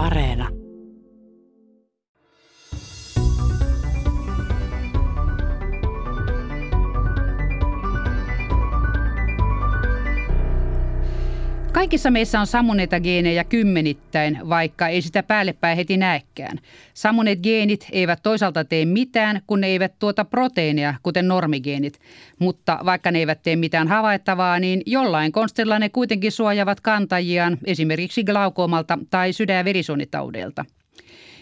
Areena. Kaikissa meissä on sammuneita geenejä kymmenittäin, vaikka ei sitä päällepäin heti näekään. Sammuneet geenit eivät toisaalta tee mitään, kun ne eivät tuota proteiineja, kuten normigeenit. Mutta vaikka ne eivät tee mitään havaittavaa, niin jollain konstilla ne kuitenkin suojavat kantajiaan esimerkiksi glaukoomalta tai sydän- ja verisuonitaudeilta.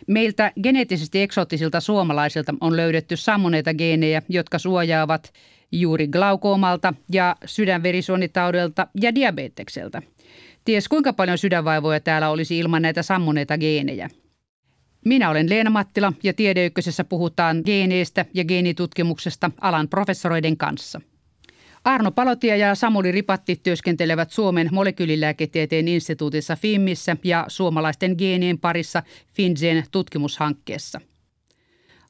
Meiltä geneettisesti eksoottisilta suomalaisilta on löydetty sammuneita geenejä, jotka suojaavat juuri glaukoomalta ja sydänverisuonitaudelta ja diabetekseltä – Ties kuinka paljon sydänvaivoja täällä olisi ilman näitä sammuneita geenejä. Minä olen Leena Mattila ja Tiedeykkösessä puhutaan geeneistä ja geenitutkimuksesta alan professoreiden kanssa. Arno Palotia ja Samuli Ripatti työskentelevät Suomen molekyylilääketieteen instituutissa FIMMissä ja suomalaisten geenien parissa FinGen tutkimushankkeessa.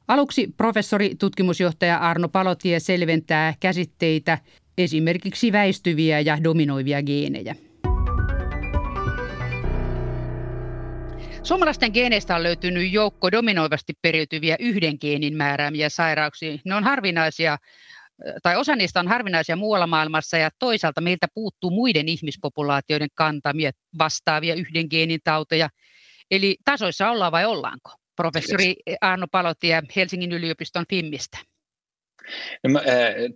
Aluksi professori tutkimusjohtaja Arno Palotie selventää käsitteitä esimerkiksi väistyviä ja dominoivia geenejä. Suomalaisten geeneistä on löytynyt joukko dominoivasti periytyviä yhden geenin määräämiä sairauksia. Ne on harvinaisia, tai osa niistä on harvinaisia muualla maailmassa ja toisaalta meiltä puuttuu muiden ihmispopulaatioiden kantamia vastaavia yhden geenin tauteja. Eli tasoissa ollaan vai ollaanko? Professori Arno Palotie Helsingin yliopiston FIMMistä. No mä,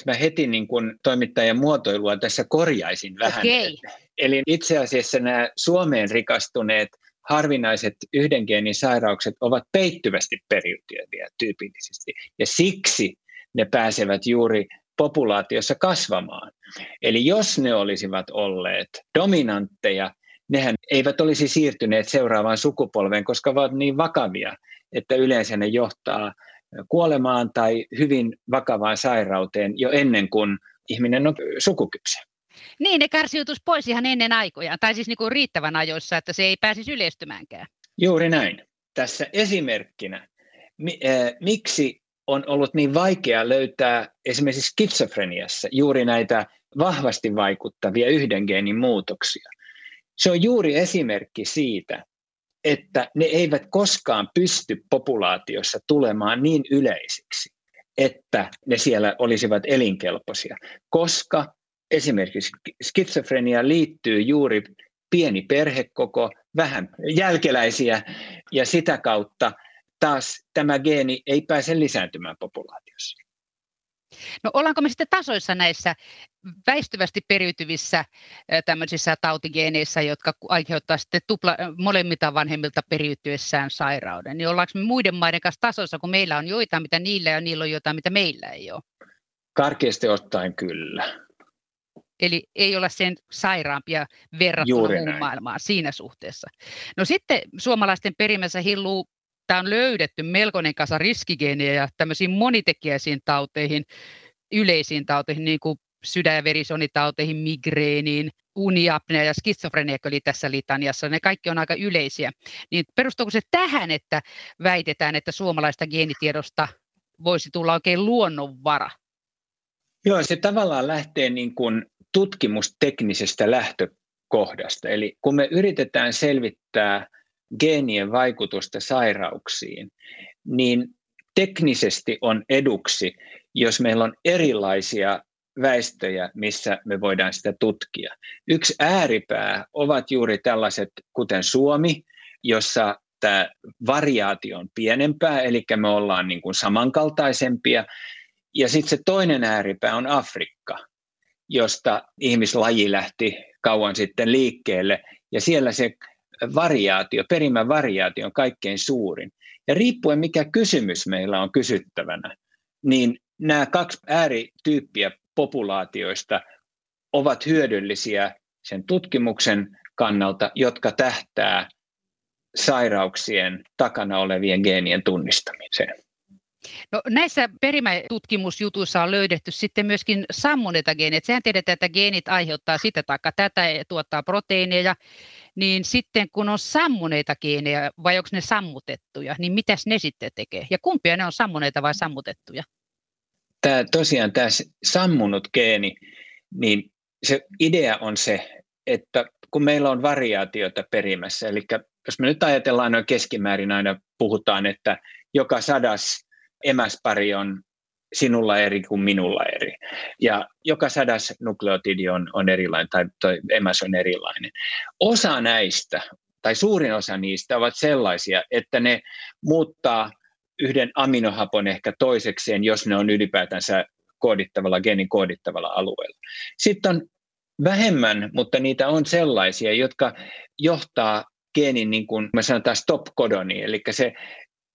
mä heti niin kun toimittajan muotoilua tässä korjaisin vähän. Okay. Eli itse asiassa nämä Suomeen rikastuneet harvinaiset yhden geenin sairaukset ovat peittyvästi periytyviä tyypillisesti. Ja siksi ne pääsevät juuri populaatiossa kasvamaan. Eli jos ne olisivat olleet dominantteja, nehän eivät olisi siirtyneet seuraavaan sukupolveen, koska ovat niin vakavia, että yleensä ne johtaa kuolemaan tai hyvin vakavaan sairauteen jo ennen kuin ihminen on sukukypsä. Niin, ne karsiutus pois ihan ennen aikojaan, tai siis niin riittävän ajoissa, että se ei pääsisi yleistymäänkään. Juuri näin. Tässä esimerkkinä, miksi on ollut niin vaikea löytää esimerkiksi skitsofreniassa juuri näitä vahvasti vaikuttavia yhden geenin muutoksia. Se on juuri esimerkki siitä, että ne eivät koskaan pysty populaatiossa tulemaan niin yleisiksi, että ne siellä olisivat elinkelpoisia, koska esimerkiksi skitsofrenia liittyy juuri pieni perhekoko, vähän jälkeläisiä ja sitä kautta taas tämä geeni ei pääse lisääntymään populaatiossa. No ollaanko me sitten tasoissa näissä väistyvästi periytyvissä tämmöisissä tautigeeneissä, jotka aiheuttaa sitten tupla, molemmilta vanhemmilta periytyessään sairauden, niin ollaanko me muiden maiden kanssa tasoissa, kun meillä on joitain, mitä niillä ja niillä on jotain, mitä meillä ei ole? Karkeasti ottaen kyllä. Eli ei olla sen sairaampia verrattuna muuhun maailmaan siinä suhteessa. No sitten suomalaisten perimässä hilluu, tämä on löydetty melkoinen kasa riskigeenejä ja tämmöisiin monitekijäisiin tauteihin, yleisiin tauteihin, niin kuin sydän- ja verisonitauteihin, migreeniin, uniapnea ja skitsofrenia oli tässä litaniassa. Ne kaikki on aika yleisiä. Niin perustuuko se tähän, että väitetään, että suomalaista geenitiedosta voisi tulla oikein luonnonvara? Joo, se tavallaan lähtee niin kuin tutkimusteknisestä lähtökohdasta. Eli kun me yritetään selvittää geenien vaikutusta sairauksiin, niin teknisesti on eduksi, jos meillä on erilaisia väestöjä, missä me voidaan sitä tutkia. Yksi ääripää ovat juuri tällaiset, kuten Suomi, jossa tämä variaatio on pienempää, eli me ollaan niin kuin samankaltaisempia. Ja sitten se toinen ääripää on Afrikka, josta ihmislaji lähti kauan sitten liikkeelle. Ja siellä se variaatio, perimän variaatio on kaikkein suurin. Ja riippuen mikä kysymys meillä on kysyttävänä, niin nämä kaksi äärityyppiä populaatioista ovat hyödyllisiä sen tutkimuksen kannalta, jotka tähtää sairauksien takana olevien geenien tunnistamiseen. No, näissä perimätutkimusjutuissa on löydetty sitten myöskin sammuneita geenejä. Sehän tiedetään, että geenit aiheuttaa sitä tai tätä ja tuottaa proteiineja. Niin sitten kun on sammuneita geenejä vai onko ne sammutettuja, niin mitäs ne sitten tekee? Ja kumpia ne on sammuneita vai sammutettuja? Tämä, tosiaan tämä sammunut geeni, niin se idea on se, että kun meillä on variaatiota perimässä, eli jos me nyt ajatellaan noin keskimäärin aina puhutaan, että joka sadas emäspari on sinulla eri kuin minulla eri. Ja joka sadas nukleotidi on, on erilainen tai toi emäs on erilainen. Osa näistä, tai suurin osa niistä ovat sellaisia, että ne muuttaa yhden aminohapon ehkä toisekseen, jos ne on ylipäätänsä koodittavalla, geenin koodittavalla alueella. Sitten on vähemmän, mutta niitä on sellaisia, jotka johtaa geenin, niin kuin me sanotaan stop-kodoniin, eli se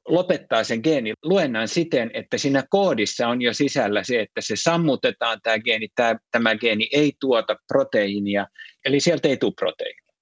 lopettaa sen geenin luennan siten, että siinä koodissa on jo sisällä se, että se sammutetaan tämä geeni, tämä, tämä geeni ei tuota proteiinia, eli sieltä ei tule proteiinia.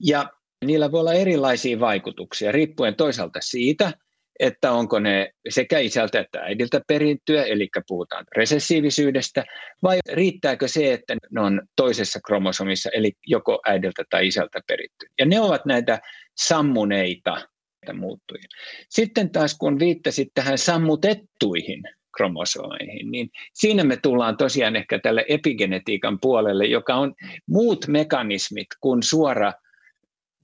Ja niillä voi olla erilaisia vaikutuksia, riippuen toisaalta siitä, että onko ne sekä isältä että äidiltä perintyä, eli puhutaan resessiivisyydestä, vai riittääkö se, että ne on toisessa kromosomissa, eli joko äidiltä tai isältä peritty. Ja ne ovat näitä sammuneita muuttujia. Sitten taas kun viittasit tähän sammutettuihin kromosomeihin, niin siinä me tullaan tosiaan ehkä tälle epigenetiikan puolelle, joka on muut mekanismit kuin suora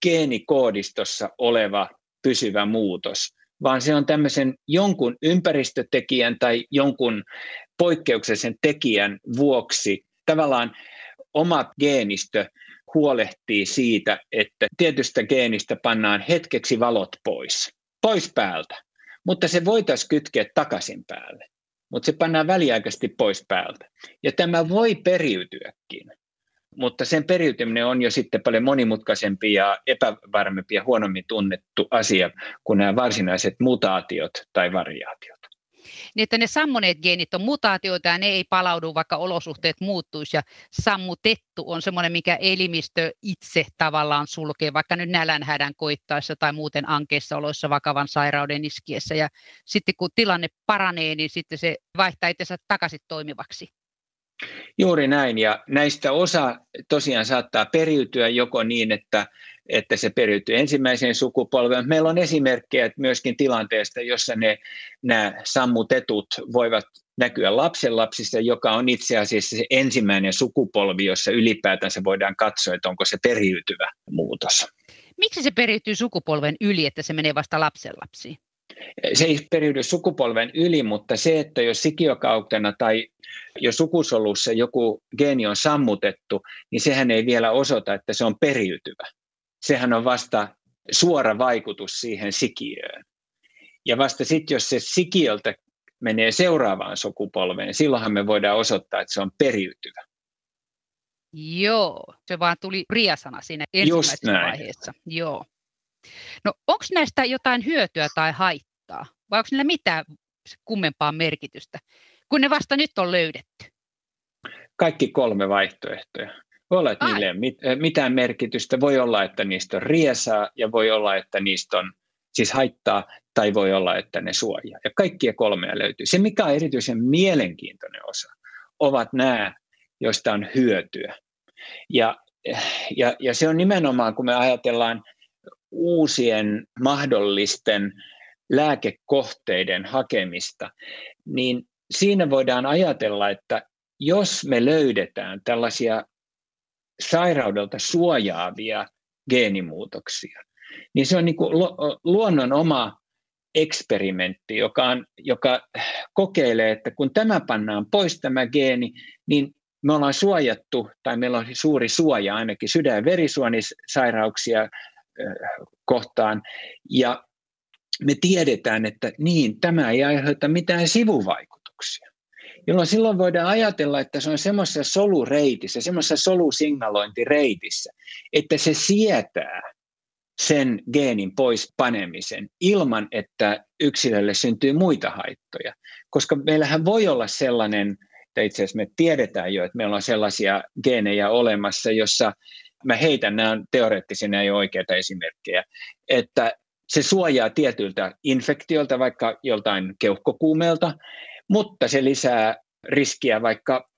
geenikoodistossa oleva pysyvä muutos, vaan se on tämmöisen jonkun ympäristötekijän tai jonkun poikkeuksellisen tekijän vuoksi tavallaan oma geenistö huolehtii siitä, että tietystä geenistä pannaan hetkeksi valot pois, pois päältä, mutta se voitaisiin kytkeä takaisin päälle, mutta se pannaan väliaikaisesti pois päältä. Ja tämä voi periytyäkin, mutta sen periytyminen on jo sitten paljon monimutkaisempi ja epävarmempi ja huonommin tunnettu asia kuin nämä varsinaiset mutaatiot tai variaatiot niin että ne sammuneet geenit on mutaatioita ja ne ei palaudu, vaikka olosuhteet muuttuisi. Ja sammutettu on semmoinen, mikä elimistö itse tavallaan sulkee, vaikka nyt nälänhädän koittaessa tai muuten ankeissa oloissa vakavan sairauden iskiessä. Ja sitten kun tilanne paranee, niin sitten se vaihtaa itsensä takaisin toimivaksi. Juuri näin, ja näistä osa tosiaan saattaa periytyä joko niin, että että se periytyy ensimmäiseen sukupolveen. Meillä on esimerkkejä myöskin tilanteesta, jossa ne, nämä sammutetut voivat näkyä lapsenlapsissa, joka on itse asiassa se ensimmäinen sukupolvi, jossa ylipäätänsä voidaan katsoa, että onko se periytyvä muutos. Miksi se periytyy sukupolven yli, että se menee vasta lapsenlapsiin? Se ei periydy sukupolven yli, mutta se, että jos sikiokautena tai jos sukusolussa joku geeni on sammutettu, niin sehän ei vielä osoita, että se on periytyvä sehän on vasta suora vaikutus siihen sikiöön. Ja vasta sitten, jos se sikiöltä menee seuraavaan sukupolveen, silloinhan me voidaan osoittaa, että se on periytyvä. Joo, se vaan tuli riasana siinä ensimmäisessä vaiheessa. Joo. No onko näistä jotain hyötyä tai haittaa? Vai onko niillä mitään kummempaa merkitystä, kun ne vasta nyt on löydetty? Kaikki kolme vaihtoehtoja. Voi olla, että niille ei ole mitään merkitystä. Voi olla, että niistä on riesaa ja voi olla, että niistä on siis haittaa tai voi olla, että ne suojaa. Ja kaikkia kolmea löytyy. Se, mikä on erityisen mielenkiintoinen osa, ovat nämä, joista on hyötyä. Ja, ja, ja se on nimenomaan, kun me ajatellaan uusien mahdollisten lääkekohteiden hakemista, niin siinä voidaan ajatella, että jos me löydetään tällaisia sairaudelta suojaavia geenimuutoksia. Niin se on niin kuin luonnon oma eksperimentti, joka, on, joka kokeilee, että kun tämä pannaan pois tämä geeni, niin me ollaan suojattu, tai meillä on suuri suoja ainakin sydän- ja verisuonisairauksia kohtaan, ja me tiedetään, että niin, tämä ei aiheuta mitään sivuvaikutuksia jolloin silloin voidaan ajatella, että se on semmoisessa solureitissä, semmoisessa solusignalointireitissä, että se sietää sen geenin pois panemisen ilman, että yksilölle syntyy muita haittoja. Koska meillähän voi olla sellainen, että itse asiassa me tiedetään jo, että meillä on sellaisia geenejä olemassa, jossa mä heitän, nämä on teoreettisina jo oikeita esimerkkejä, että se suojaa tietyiltä infektiolta, vaikka joltain keuhkokuumeelta, mutta se lisää riskiä vaikka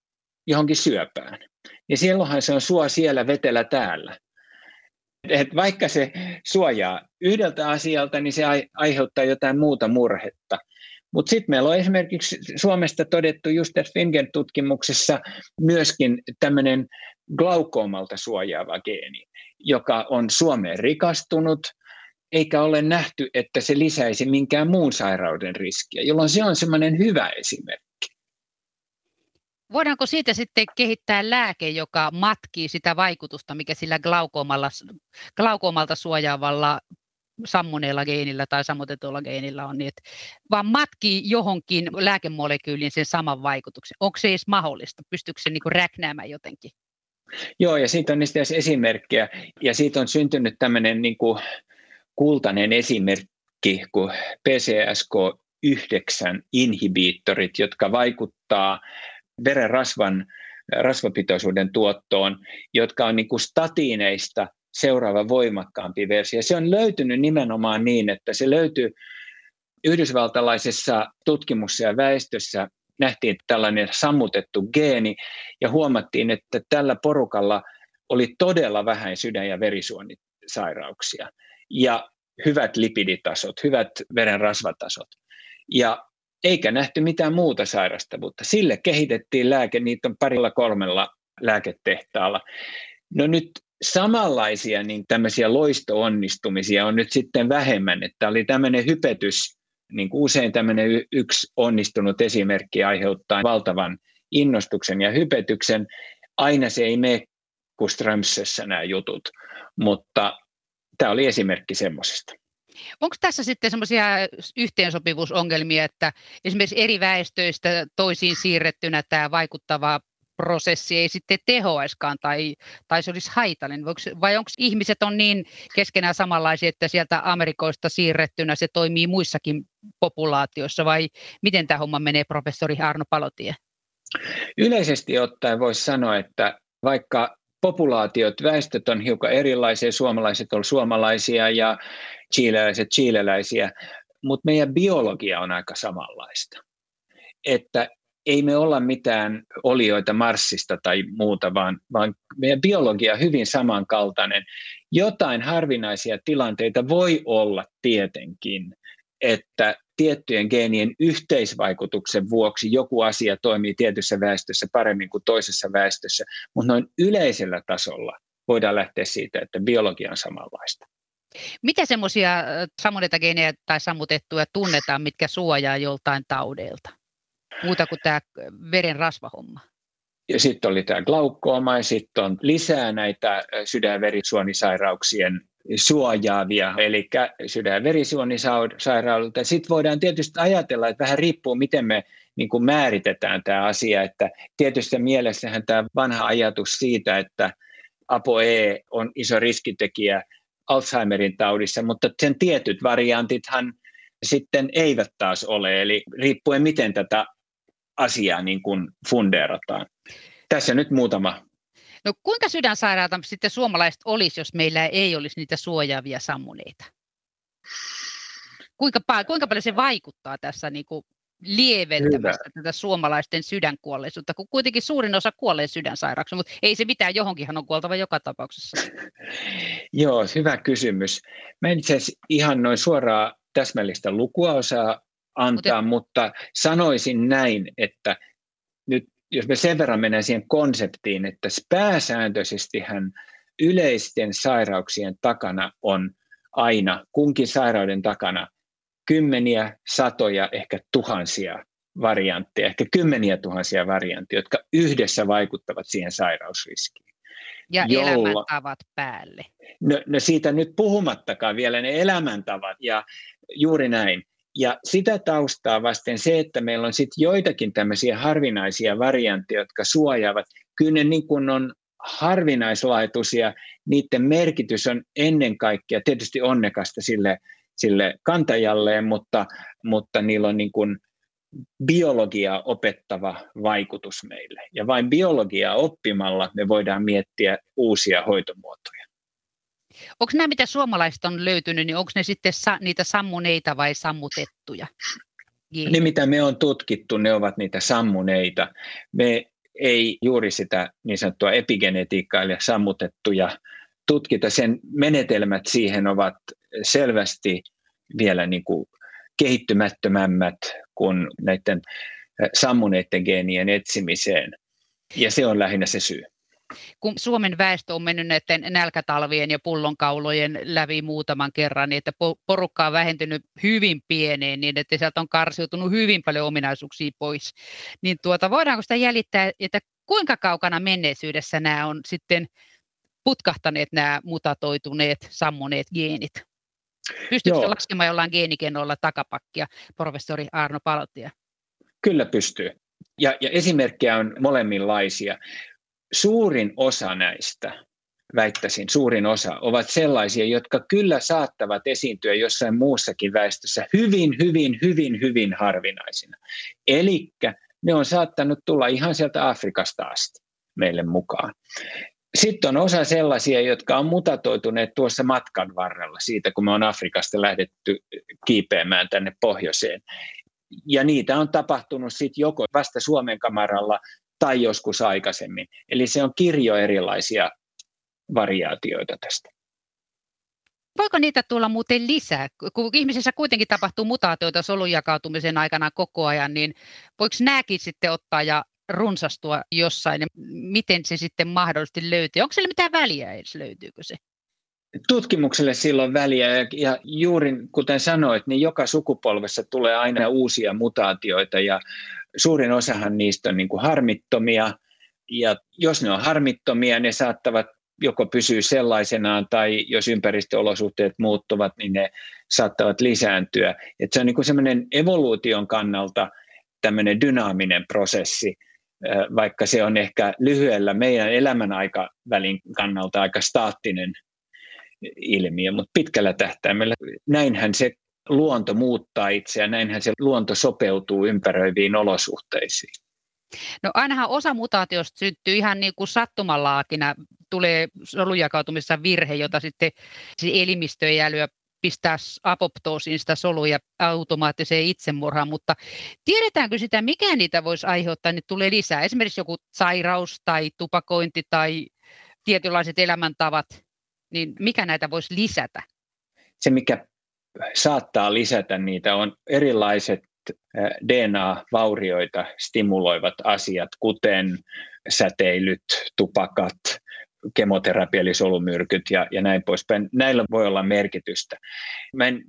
johonkin syöpään. Ja silloinhan se on suo siellä, vetellä täällä. Et vaikka se suojaa yhdeltä asialta, niin se aiheuttaa jotain muuta murhetta. Mutta sitten meillä on esimerkiksi Suomesta todettu just tässä Fingen-tutkimuksessa myöskin tämmöinen glaukoomalta suojaava geeni, joka on Suomeen rikastunut, eikä ole nähty, että se lisäisi minkään muun sairauden riskiä, jolloin se on semmoinen hyvä esimerkki. Voidaanko siitä sitten kehittää lääke, joka matkii sitä vaikutusta, mikä sillä glaukoomalta suojaavalla sammuneella geenillä tai sammutetulla geenillä on, niin että vaan matkii johonkin lääkemolekyyliin sen saman vaikutuksen. Onko se edes mahdollista? Pystyykö se niin räknäämään jotenkin? Joo, ja siitä on niistä esimerkkejä, ja siitä on syntynyt tämmöinen niin kuin kultainen esimerkki, kuin PCSK9 inhibiittorit, jotka vaikuttaa veren rasvan, rasvapitoisuuden tuottoon, jotka on niin kuin statiineista seuraava voimakkaampi versio. Se on löytynyt nimenomaan niin, että se löytyy yhdysvaltalaisessa tutkimussa ja väestössä nähtiin tällainen sammutettu geeni ja huomattiin, että tällä porukalla oli todella vähän sydän- ja verisuonisairauksia ja hyvät lipiditasot, hyvät veren rasvatasot. Ja eikä nähty mitään muuta sairastavuutta. Sille kehitettiin lääke, niitä on parilla kolmella lääketehtaalla. No nyt samanlaisia niin tämmöisiä loisto-onnistumisia on nyt sitten vähemmän, että oli tämmöinen hypetys, niin kuin usein tämmöinen yksi onnistunut esimerkki aiheuttaa valtavan innostuksen ja hypetyksen. Aina se ei mene kuin Strömsössä nämä jutut, mutta tämä oli esimerkki semmoisesta. Onko tässä sitten semmoisia yhteensopivuusongelmia, että esimerkiksi eri väestöistä toisiin siirrettynä tämä vaikuttava prosessi ei sitten tehoaiskaan tai, tai se olisi haitallinen? Vai onko ihmiset on niin keskenään samanlaisia, että sieltä Amerikoista siirrettynä se toimii muissakin populaatioissa vai miten tämä homma menee, professori Arno Palotie? Yleisesti ottaen voisi sanoa, että vaikka populaatiot, väestöt on hiukan erilaisia, suomalaiset on suomalaisia ja chileläiset chileläisiä, mutta meidän biologia on aika samanlaista. Että ei me olla mitään olioita Marsista tai muuta, vaan, vaan meidän biologia on hyvin samankaltainen. Jotain harvinaisia tilanteita voi olla tietenkin, että tiettyjen geenien yhteisvaikutuksen vuoksi joku asia toimii tietyssä väestössä paremmin kuin toisessa väestössä, mutta noin yleisellä tasolla voidaan lähteä siitä, että biologia on samanlaista. Mitä semmoisia sammuneita geenejä tai sammutettuja tunnetaan, mitkä suojaa joltain taudeilta? Muuta kuin tämä veren rasvahomma. Ja sitten oli tämä glaukkooma ja sitten on lisää näitä sydän- suojaavia, eli sydän- ja verisuonisairaudelta. Sitten voidaan tietysti ajatella, että vähän riippuu, miten me niin kuin määritetään tämä asia, että tietysti mielessähän tämä vanha ajatus siitä, että ApoE on iso riskitekijä Alzheimerin taudissa, mutta sen tietyt variantithan sitten eivät taas ole, eli riippuen miten tätä asiaa niin kuin fundeerataan. Tässä nyt muutama. No kuinka sydänsairaata sitten suomalaiset olisi, jos meillä ei olisi niitä suojaavia sammuneita? Kuinka, kuinka paljon se vaikuttaa tässä niin kuin lieventämässä tätä suomalaisten sydänkuolleisuutta, kun kuitenkin suurin osa kuolee sydänsairaaksi, mutta ei se mitään, johonkinhan on kuoltava joka tapauksessa. Joo, hyvä kysymys. Mä en itse ihan noin suoraan täsmällistä lukua osaa antaa, mutta, mutta sanoisin näin, että jos me sen verran mennään siihen konseptiin, että pääsääntöisesti hän yleisten sairauksien takana on aina, kunkin sairauden takana kymmeniä, satoja, ehkä tuhansia variantteja, ehkä kymmeniä tuhansia variantteja, jotka yhdessä vaikuttavat siihen sairausriskiin. Ja jolla, elämäntavat päälle. No, no siitä nyt puhumattakaan vielä ne elämäntavat ja juuri näin. Ja sitä taustaa vasten se, että meillä on sitten joitakin tämmöisiä harvinaisia variantteja, jotka suojaavat, kyllä ne niin kuin on harvinaislaatuisia, niiden merkitys on ennen kaikkea tietysti onnekasta sille, sille kantajalleen, mutta, mutta niillä on niin kuin biologiaa opettava vaikutus meille. Ja vain biologiaa oppimalla me voidaan miettiä uusia hoitomuotoja. Onko nämä, mitä suomalaiset on löytynyt, niin onko ne sitten sa- niitä sammuneita vai sammutettuja? Jeet. Ne, mitä me on tutkittu, ne ovat niitä sammuneita. Me ei juuri sitä niin sanottua epigenetiikkaa, eli sammutettuja tutkita. Sen menetelmät siihen ovat selvästi vielä niin kuin kehittymättömämmät kuin näiden sammuneiden geenien etsimiseen. Ja se on lähinnä se syy. Kun Suomen väestö on mennyt näiden nälkätalvien ja pullonkaulojen läpi muutaman kerran, niin että porukka on vähentynyt hyvin pieneen, niin että sieltä on karsiutunut hyvin paljon ominaisuuksia pois. Niin tuota, voidaanko sitä jäljittää, että kuinka kaukana menneisyydessä nämä on sitten putkahtaneet nämä mutatoituneet, sammuneet geenit? Pystyykö laskemaan jollain geenikenolla takapakkia, professori Arno Paltia? Kyllä pystyy. Ja, ja esimerkkejä on molemminlaisia. Suurin osa näistä, väittäisin, suurin osa, ovat sellaisia, jotka kyllä saattavat esiintyä jossain muussakin väestössä hyvin, hyvin, hyvin, hyvin harvinaisina. Eli ne on saattanut tulla ihan sieltä Afrikasta asti meille mukaan. Sitten on osa sellaisia, jotka on mutatoituneet tuossa matkan varrella siitä, kun me on Afrikasta lähdetty kiipeämään tänne pohjoiseen. Ja niitä on tapahtunut sitten joko vasta Suomen kamaralla tai joskus aikaisemmin. Eli se on kirjo erilaisia variaatioita tästä. Voiko niitä tulla muuten lisää? Kun ihmisessä kuitenkin tapahtuu mutaatioita solun jakautumisen aikana koko ajan, niin voiko nämäkin sitten ottaa ja runsastua jossain ja miten se sitten mahdollisesti löytyy? Onko siellä mitään väliä edes, löytyykö se? Tutkimukselle silloin väliä ja juuri kuten sanoit, niin joka sukupolvessa tulee aina uusia mutaatioita ja suurin osahan niistä on niin kuin harmittomia ja jos ne on harmittomia, ne saattavat joko pysyä sellaisenaan tai jos ympäristöolosuhteet muuttuvat, niin ne saattavat lisääntyä. Et se on niin semmoinen evoluution kannalta tämmöinen dynaaminen prosessi, vaikka se on ehkä lyhyellä meidän elämän aikavälin kannalta aika staattinen ilmiö, mutta pitkällä tähtäimellä näinhän se luonto muuttaa itseään, näinhän se luonto sopeutuu ympäröiviin olosuhteisiin. No ainahan osa mutaatiosta syntyy ihan niin kuin sattumallaakina, tulee solujakautumissa virhe, jota sitten elimistö ei älyä pistää apoptoosiin sitä soluja automaattiseen itsemurhaan, mutta tiedetäänkö sitä, mikä niitä voisi aiheuttaa, niin tulee lisää? Esimerkiksi joku sairaus tai tupakointi tai tietynlaiset elämäntavat, niin mikä näitä voisi lisätä? Se, mikä saattaa lisätä niitä, on erilaiset DNA-vaurioita stimuloivat asiat, kuten säteilyt, tupakat, kemoterapia eli solumyrkyt ja, ja näin poispäin. Näillä voi olla merkitystä. Mä en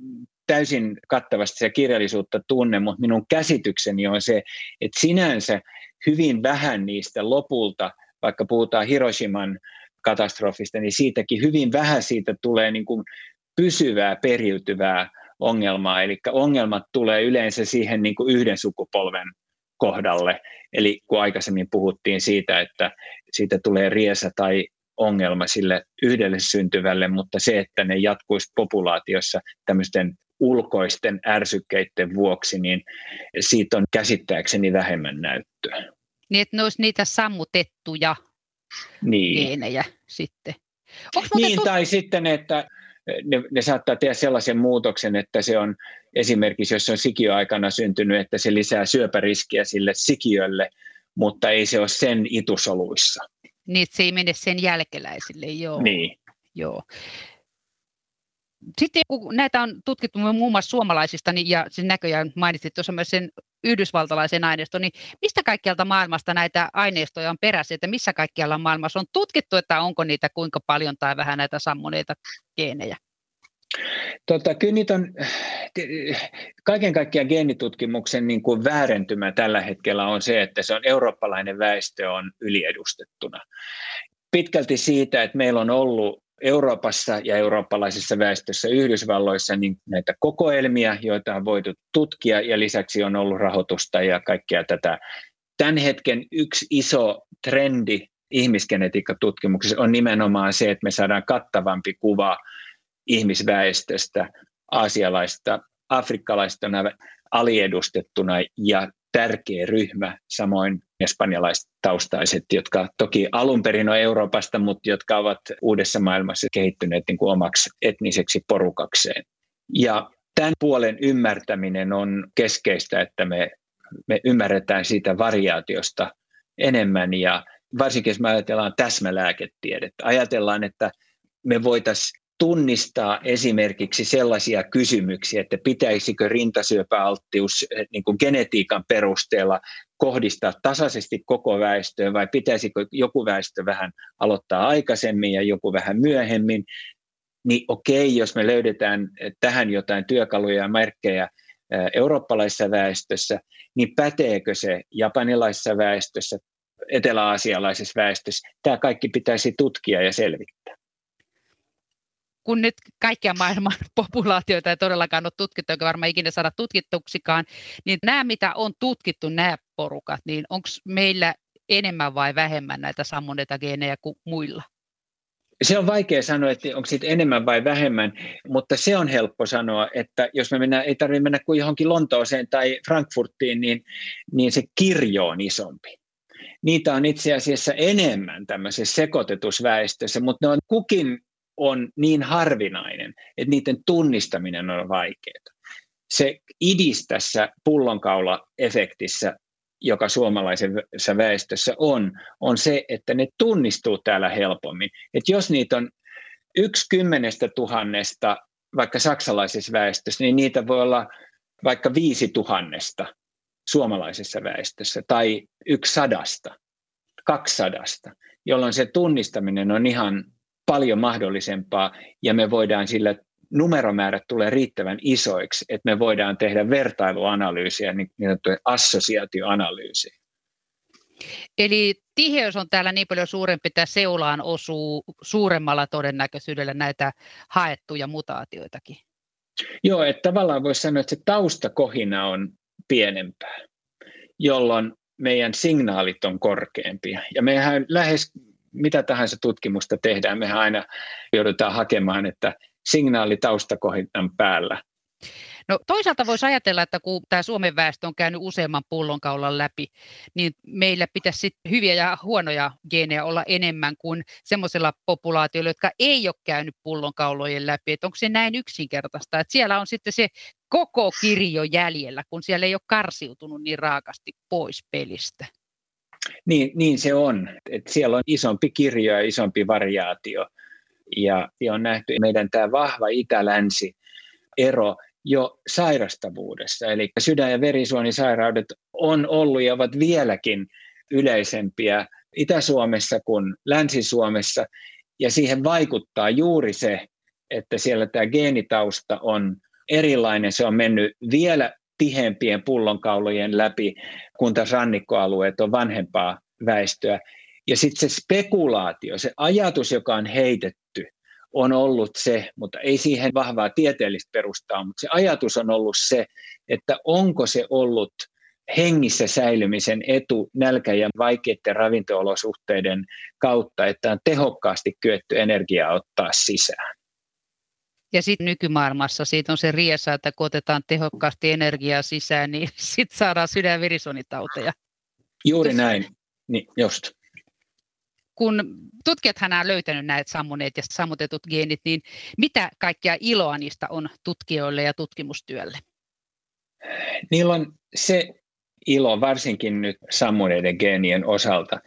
täysin kattavasti sitä kirjallisuutta tunne, mutta minun käsitykseni on se, että sinänsä hyvin vähän niistä lopulta, vaikka puhutaan Hiroshiman katastrofista, niin siitäkin hyvin vähän siitä tulee niin kuin pysyvää, periytyvää ongelmaa. Eli ongelmat tulee yleensä siihen niin kuin yhden sukupolven kohdalle. Eli kun aikaisemmin puhuttiin siitä, että siitä tulee riesa tai ongelma sille yhdelle syntyvälle, mutta se, että ne jatkuisi populaatiossa tämmöisten ulkoisten ärsykkeiden vuoksi, niin siitä on käsittääkseni vähemmän näyttöä. Niin, että ne olisi niitä sammutettuja niin. geenejä sitten. niin, tut- tai sitten, että ne, ne saattaa tehdä sellaisen muutoksen, että se on esimerkiksi, jos se on sikiöaikana syntynyt, että se lisää syöpäriskiä sille sikiölle, mutta ei se ole sen itusoluissa. Niin, se ei mene sen jälkeläisille, joo. Niin. Joo. Sitten kun näitä on tutkittu muun muassa suomalaisista, niin, ja sen näköjään mainitsit tuossa myös sen yhdysvaltalaisen aineiston, niin mistä kaikkialta maailmasta näitä aineistoja on peräisin, että missä kaikkialla maailmassa on tutkittu, että onko niitä kuinka paljon tai vähän näitä sammuneita geenejä? Tota, kyllä niitä on, kaiken kaikkiaan geenitutkimuksen niin kuin väärentymä tällä hetkellä on se, että se on eurooppalainen väestö on yliedustettuna. Pitkälti siitä, että meillä on ollut Euroopassa ja eurooppalaisessa väestössä Yhdysvalloissa niin näitä kokoelmia, joita on voitu tutkia ja lisäksi on ollut rahoitusta ja kaikkea tätä. Tämän hetken yksi iso trendi ihmisgenetiikkatutkimuksessa on nimenomaan se, että me saadaan kattavampi kuva ihmisväestöstä, aasialaista, afrikkalaista aliedustettuna ja tärkeä ryhmä, samoin espanjalaistaustaiset, jotka toki alun perin on Euroopasta, mutta jotka ovat uudessa maailmassa kehittyneet niin kuin omaksi etniseksi porukakseen. Ja tämän puolen ymmärtäminen on keskeistä, että me, me ymmärretään siitä variaatiosta enemmän ja varsinkin jos me ajatellaan täsmälääketiedettä, ajatellaan, että me voitaisiin tunnistaa esimerkiksi sellaisia kysymyksiä, että pitäisikö rintasyöpäalttius eh, niin kuin genetiikan perusteella kohdistaa tasaisesti koko väestöön vai pitäisikö joku väestö vähän aloittaa aikaisemmin ja joku vähän myöhemmin, niin okei, jos me löydetään tähän jotain työkaluja ja merkkejä eh, eurooppalaisessa väestössä, niin päteekö se japanilaisessa väestössä, etelä-aasialaisessa väestössä? Tämä kaikki pitäisi tutkia ja selvittää kun nyt kaikkia maailman populaatioita ei todellakaan ole tutkittu, eikä varmaan ikinä saada tutkittuksikaan, niin nämä, mitä on tutkittu, nämä porukat, niin onko meillä enemmän vai vähemmän näitä sammonetageenejä kuin muilla? Se on vaikea sanoa, että onko siitä enemmän vai vähemmän, mutta se on helppo sanoa, että jos me mennään, ei tarvitse mennä kuin johonkin Lontooseen tai Frankfurtiin, niin, niin se kirjo on isompi. Niitä on itse asiassa enemmän tämmöisessä sekoitetusväestössä, mutta ne on kukin on niin harvinainen, että niiden tunnistaminen on vaikeaa. Se idis tässä pullonkaula-efektissä, joka suomalaisessa väestössä on, on se, että ne tunnistuu täällä helpommin. Että jos niitä on yksi kymmenestä tuhannesta, vaikka saksalaisessa väestössä, niin niitä voi olla vaikka viisi tuhannesta suomalaisessa väestössä tai yksi sadasta, kaksi sadasta, jolloin se tunnistaminen on ihan paljon mahdollisempaa ja me voidaan sillä numeromäärät tulee riittävän isoiksi, että me voidaan tehdä vertailuanalyysiä, niin sanottuja assosiaatioanalyysiä. Eli tiheys on täällä niin paljon suurempi, että seulaan osuu suuremmalla todennäköisyydellä näitä haettuja mutaatioitakin. Joo, että tavallaan voisi sanoa, että se taustakohina on pienempää, jolloin meidän signaalit on korkeampia. Ja mehän lähes mitä tahansa tutkimusta tehdään, mehän aina joudutaan hakemaan, että signaali taustakohinnan päällä. No toisaalta voisi ajatella, että kun tämä Suomen väestö on käynyt useamman pullonkaulan läpi, niin meillä pitäisi sit hyviä ja huonoja geenejä olla enemmän kuin semmoisella populaatioilla, jotka ei ole käynyt pullonkaulojen läpi. Että onko se näin yksinkertaista, että siellä on sitten se koko kirjo jäljellä, kun siellä ei ole karsiutunut niin raakasti pois pelistä? Niin, niin se on. Et siellä on isompi kirjo ja isompi variaatio. Ja, on nähty meidän tämä vahva itä-länsi ero jo sairastavuudessa. Eli sydän- ja verisuonisairaudet on ollut ja ovat vieläkin yleisempiä Itä-Suomessa kuin Länsi-Suomessa. Ja siihen vaikuttaa juuri se, että siellä tämä geenitausta on erilainen. Se on mennyt vielä tiheämpien pullonkaulojen läpi, kun taas rannikkoalueet on vanhempaa väestöä. Ja sitten se spekulaatio, se ajatus, joka on heitetty, on ollut se, mutta ei siihen vahvaa tieteellistä perustaa, mutta se ajatus on ollut se, että onko se ollut hengissä säilymisen etu nälkä- ja vaikeiden ravintoolosuhteiden kautta, että on tehokkaasti kyetty energiaa ottaa sisään. Ja sitten nykymaailmassa siitä on se riesa, että kun otetaan tehokkaasti energiaa sisään, niin sitten saadaan sydän- ja Juuri Tos, näin, niin just. Kun tutkijathan on löytänyt näitä sammuneet ja sammutetut geenit, niin mitä kaikkea iloa niistä on tutkijoille ja tutkimustyölle? Niillä on se ilo, varsinkin nyt sammuneiden geenien osalta,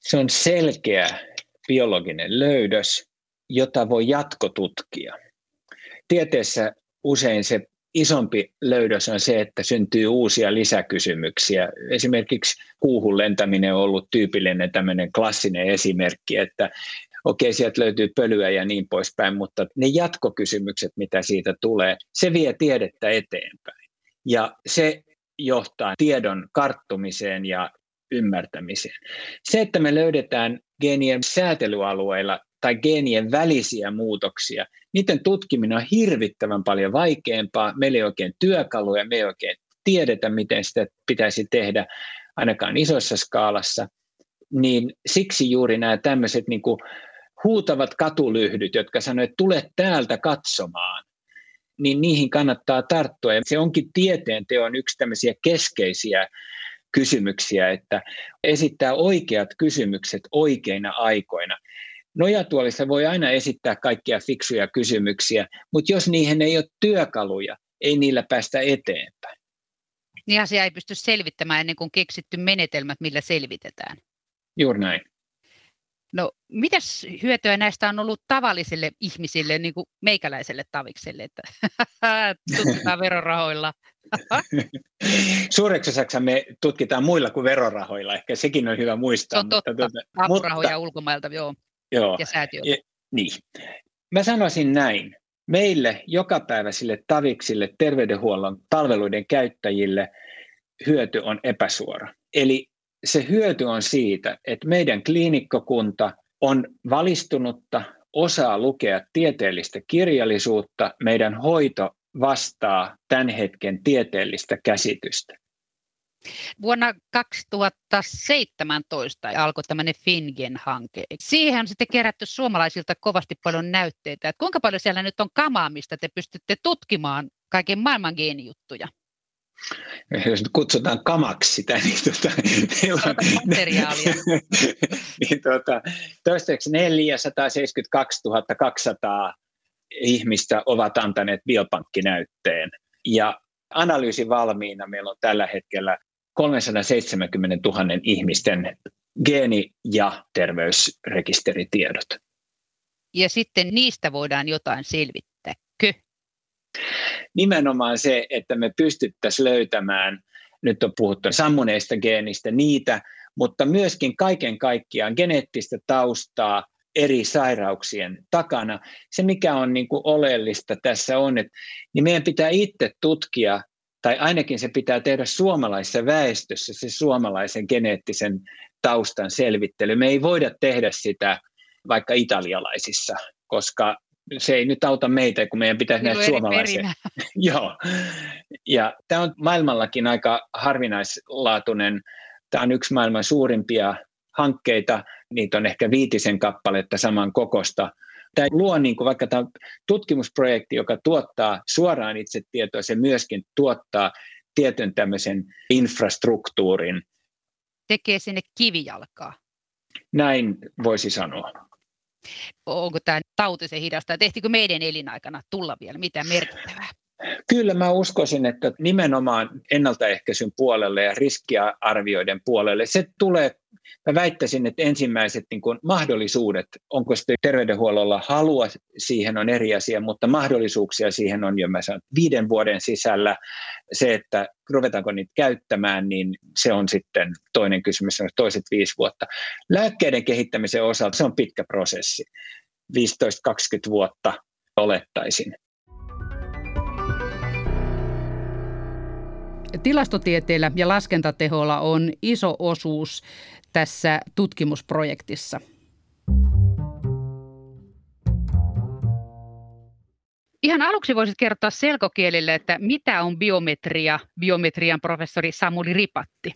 se on selkeä biologinen löydös, jota voi jatkotutkia tieteessä usein se isompi löydös on se, että syntyy uusia lisäkysymyksiä. Esimerkiksi kuuhun lentäminen on ollut tyypillinen tämmöinen klassinen esimerkki, että okei, sieltä löytyy pölyä ja niin poispäin, mutta ne jatkokysymykset, mitä siitä tulee, se vie tiedettä eteenpäin. Ja se johtaa tiedon karttumiseen ja ymmärtämiseen. Se, että me löydetään geenien säätelyalueilla tai geenien välisiä muutoksia, niiden tutkiminen on hirvittävän paljon vaikeampaa. Meillä ei oikein työkaluja, me ei oikein tiedetä, miten sitä pitäisi tehdä ainakaan isossa skaalassa. Niin siksi juuri nämä tämmöiset niin kuin huutavat katulyhdyt, jotka sanoivat, että tule täältä katsomaan, niin niihin kannattaa tarttua. Ja se onkin tieteen teon yksi tämmöisiä keskeisiä kysymyksiä, että esittää oikeat kysymykset oikeina aikoina. Nojatuolissa voi aina esittää kaikkia fiksuja kysymyksiä, mutta jos niihin ei ole työkaluja, ei niillä päästä eteenpäin. Niin asia ei pysty selvittämään ennen kuin keksitty menetelmät, millä selvitetään. Juuri näin. No, mitäs hyötyä näistä on ollut tavallisille ihmisille, niin kuin meikäläiselle tavikselle, että tutkitaan verorahoilla? Suureksi osaksi me tutkitaan muilla kuin verorahoilla, ehkä sekin on hyvä muistaa. Se on totta, mutta, tuota, apurahoja mutta, ulkomailta, joo, joo ja säätiöitä. Ja, niin. Mä sanoisin näin, meille jokapäiväisille taviksille, terveydenhuollon palveluiden käyttäjille hyöty on epäsuora. Eli se hyöty on siitä, että meidän kliinikkokunta on valistunutta, osaa lukea tieteellistä kirjallisuutta, meidän hoito vastaa tämän hetken tieteellistä käsitystä. Vuonna 2017 alkoi tämmöinen Fingen-hanke. Siihen on sitten kerätty suomalaisilta kovasti paljon näytteitä. Että kuinka paljon siellä nyt on kamaa, mistä te pystytte tutkimaan kaiken maailman geenijuttuja? jos nyt kutsutaan kamaksi sitä, niin, tuota, on, materiaalia. niin tuota, toistaiseksi 472 200 ihmistä ovat antaneet biopankkinäytteen. Ja analyysi valmiina meillä on tällä hetkellä 370 000 ihmisten geeni- ja terveysrekisteritiedot. Ja sitten niistä voidaan jotain selvittääkö? Nimenomaan se, että me pystyttäisiin löytämään, nyt on puhuttu sammuneista geenistä, niitä, mutta myöskin kaiken kaikkiaan geneettistä taustaa eri sairauksien takana. Se, mikä on niin kuin oleellista tässä on, että niin meidän pitää itse tutkia tai ainakin se pitää tehdä suomalaisessa väestössä, se suomalaisen geneettisen taustan selvittely. Me ei voida tehdä sitä vaikka italialaisissa, koska se ei nyt auta meitä, kun meidän pitäisi nähdä suomalaisia. Joo. Ja tämä on maailmallakin aika harvinaislaatuinen. Tämä on yksi maailman suurimpia hankkeita. Niitä on ehkä viitisen kappaletta saman kokosta Tämä luo niin kuin vaikka tämä tutkimusprojekti, joka tuottaa suoraan itse tietoa, se myöskin tuottaa tietyn tämmöisen infrastruktuurin. Tekee sinne kivijalkaa. Näin voisi sanoa. Onko tämä tauti se hidasta? Tehtikö meidän elinaikana tulla vielä mitään merkittävää? Kyllä mä uskoisin, että nimenomaan ennaltaehkäisyn puolelle ja riskiarvioiden puolelle se tulee Mä väittäisin, että ensimmäiset niin kuin mahdollisuudet, onko sitten terveydenhuollolla halua siihen on eri asia, mutta mahdollisuuksia siihen on jo mä sanon, viiden vuoden sisällä. Se, että ruvetaanko niitä käyttämään, niin se on sitten toinen kysymys, on toiset viisi vuotta. Lääkkeiden kehittämisen osalta se on pitkä prosessi, 15-20 vuotta olettaisin. Tilastotieteellä ja laskentateholla on iso osuus tässä tutkimusprojektissa. Ihan aluksi voisit kertoa selkokielille, että mitä on biometria, biometrian professori Samuli Ripatti?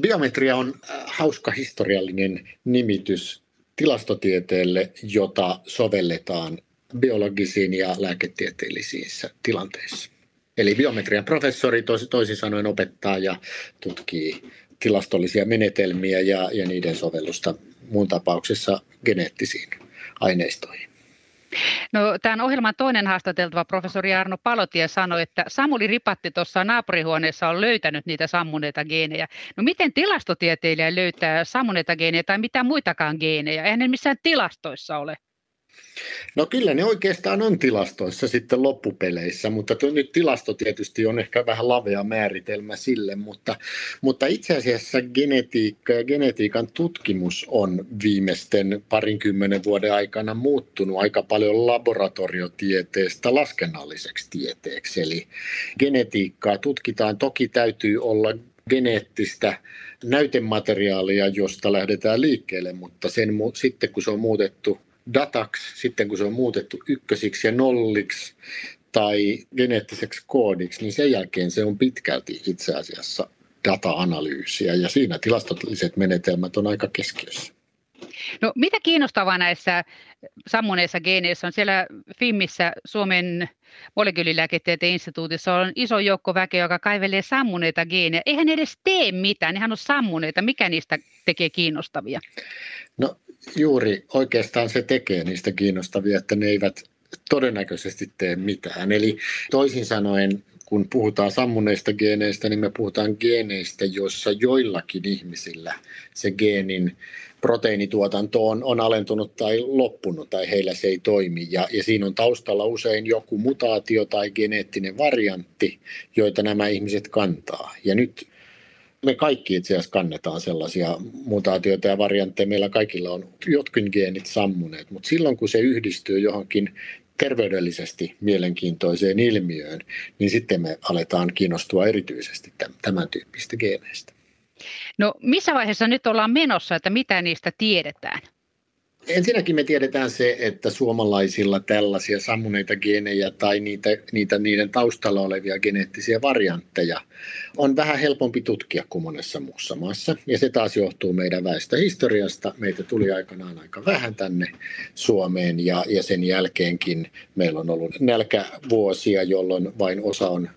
Biometria on äh, hauska historiallinen nimitys tilastotieteelle, jota sovelletaan biologisiin ja lääketieteellisiin tilanteissa. Eli biometrian professori toisin sanoen opettaa ja tutkii tilastollisia menetelmiä ja, ja niiden sovellusta muun tapauksessa geneettisiin aineistoihin. No, tämän ohjelman toinen haastateltava professori Arno Palotie sanoi, että Samuli Ripatti tuossa naapurihuoneessa on löytänyt niitä sammuneita geenejä. No miten tilastotieteilijä löytää sammuneita geenejä tai mitä muitakaan geenejä? Eihän ne missään tilastoissa ole. No kyllä ne oikeastaan on tilastoissa sitten loppupeleissä, mutta nyt tilasto tietysti on ehkä vähän lavea määritelmä sille, mutta, mutta itse asiassa genetiikka ja genetiikan tutkimus on viimeisten parinkymmenen vuoden aikana muuttunut aika paljon laboratoriotieteestä laskennalliseksi tieteeksi. Eli genetiikkaa tutkitaan, toki täytyy olla geneettistä näytemateriaalia, josta lähdetään liikkeelle, mutta sen, sitten kun se on muutettu dataksi sitten, kun se on muutettu ykkösiksi ja nolliksi tai geneettiseksi koodiksi, niin sen jälkeen se on pitkälti itse asiassa data-analyysiä ja siinä tilastolliset menetelmät on aika keskiössä. No mitä kiinnostavaa näissä sammuneissa geeneissä on siellä FIMissä Suomen molekyylilääketieteen instituutissa on iso joukko väkeä, joka kaivelee sammuneita geenejä. Eihän ne edes tee mitään, nehän on sammuneita. Mikä niistä tekee kiinnostavia? No juuri oikeastaan se tekee niistä kiinnostavia, että ne eivät todennäköisesti tee mitään. Eli toisin sanoen, kun puhutaan sammuneista geeneistä, niin me puhutaan geeneistä, joissa joillakin ihmisillä se geenin proteiinituotanto on, on alentunut tai loppunut tai heillä se ei toimi. Ja, ja siinä on taustalla usein joku mutaatio tai geneettinen variantti, joita nämä ihmiset kantaa. Ja nyt me kaikki itse asiassa kannetaan sellaisia mutaatioita ja variantteja. Meillä kaikilla on jotkin geenit sammuneet, mutta silloin kun se yhdistyy johonkin terveydellisesti mielenkiintoiseen ilmiöön, niin sitten me aletaan kiinnostua erityisesti tämän tyyppistä geeneistä. No missä vaiheessa nyt ollaan menossa, että mitä niistä tiedetään? Ensinnäkin me tiedetään se, että suomalaisilla tällaisia sammuneita geenejä tai niitä, niitä niiden taustalla olevia geneettisiä variantteja on vähän helpompi tutkia kuin monessa muussa maassa. Ja se taas johtuu meidän väestöhistoriasta. Meitä tuli aikanaan aika vähän tänne Suomeen ja, ja sen jälkeenkin meillä on ollut nälkävuosia, jolloin vain osa on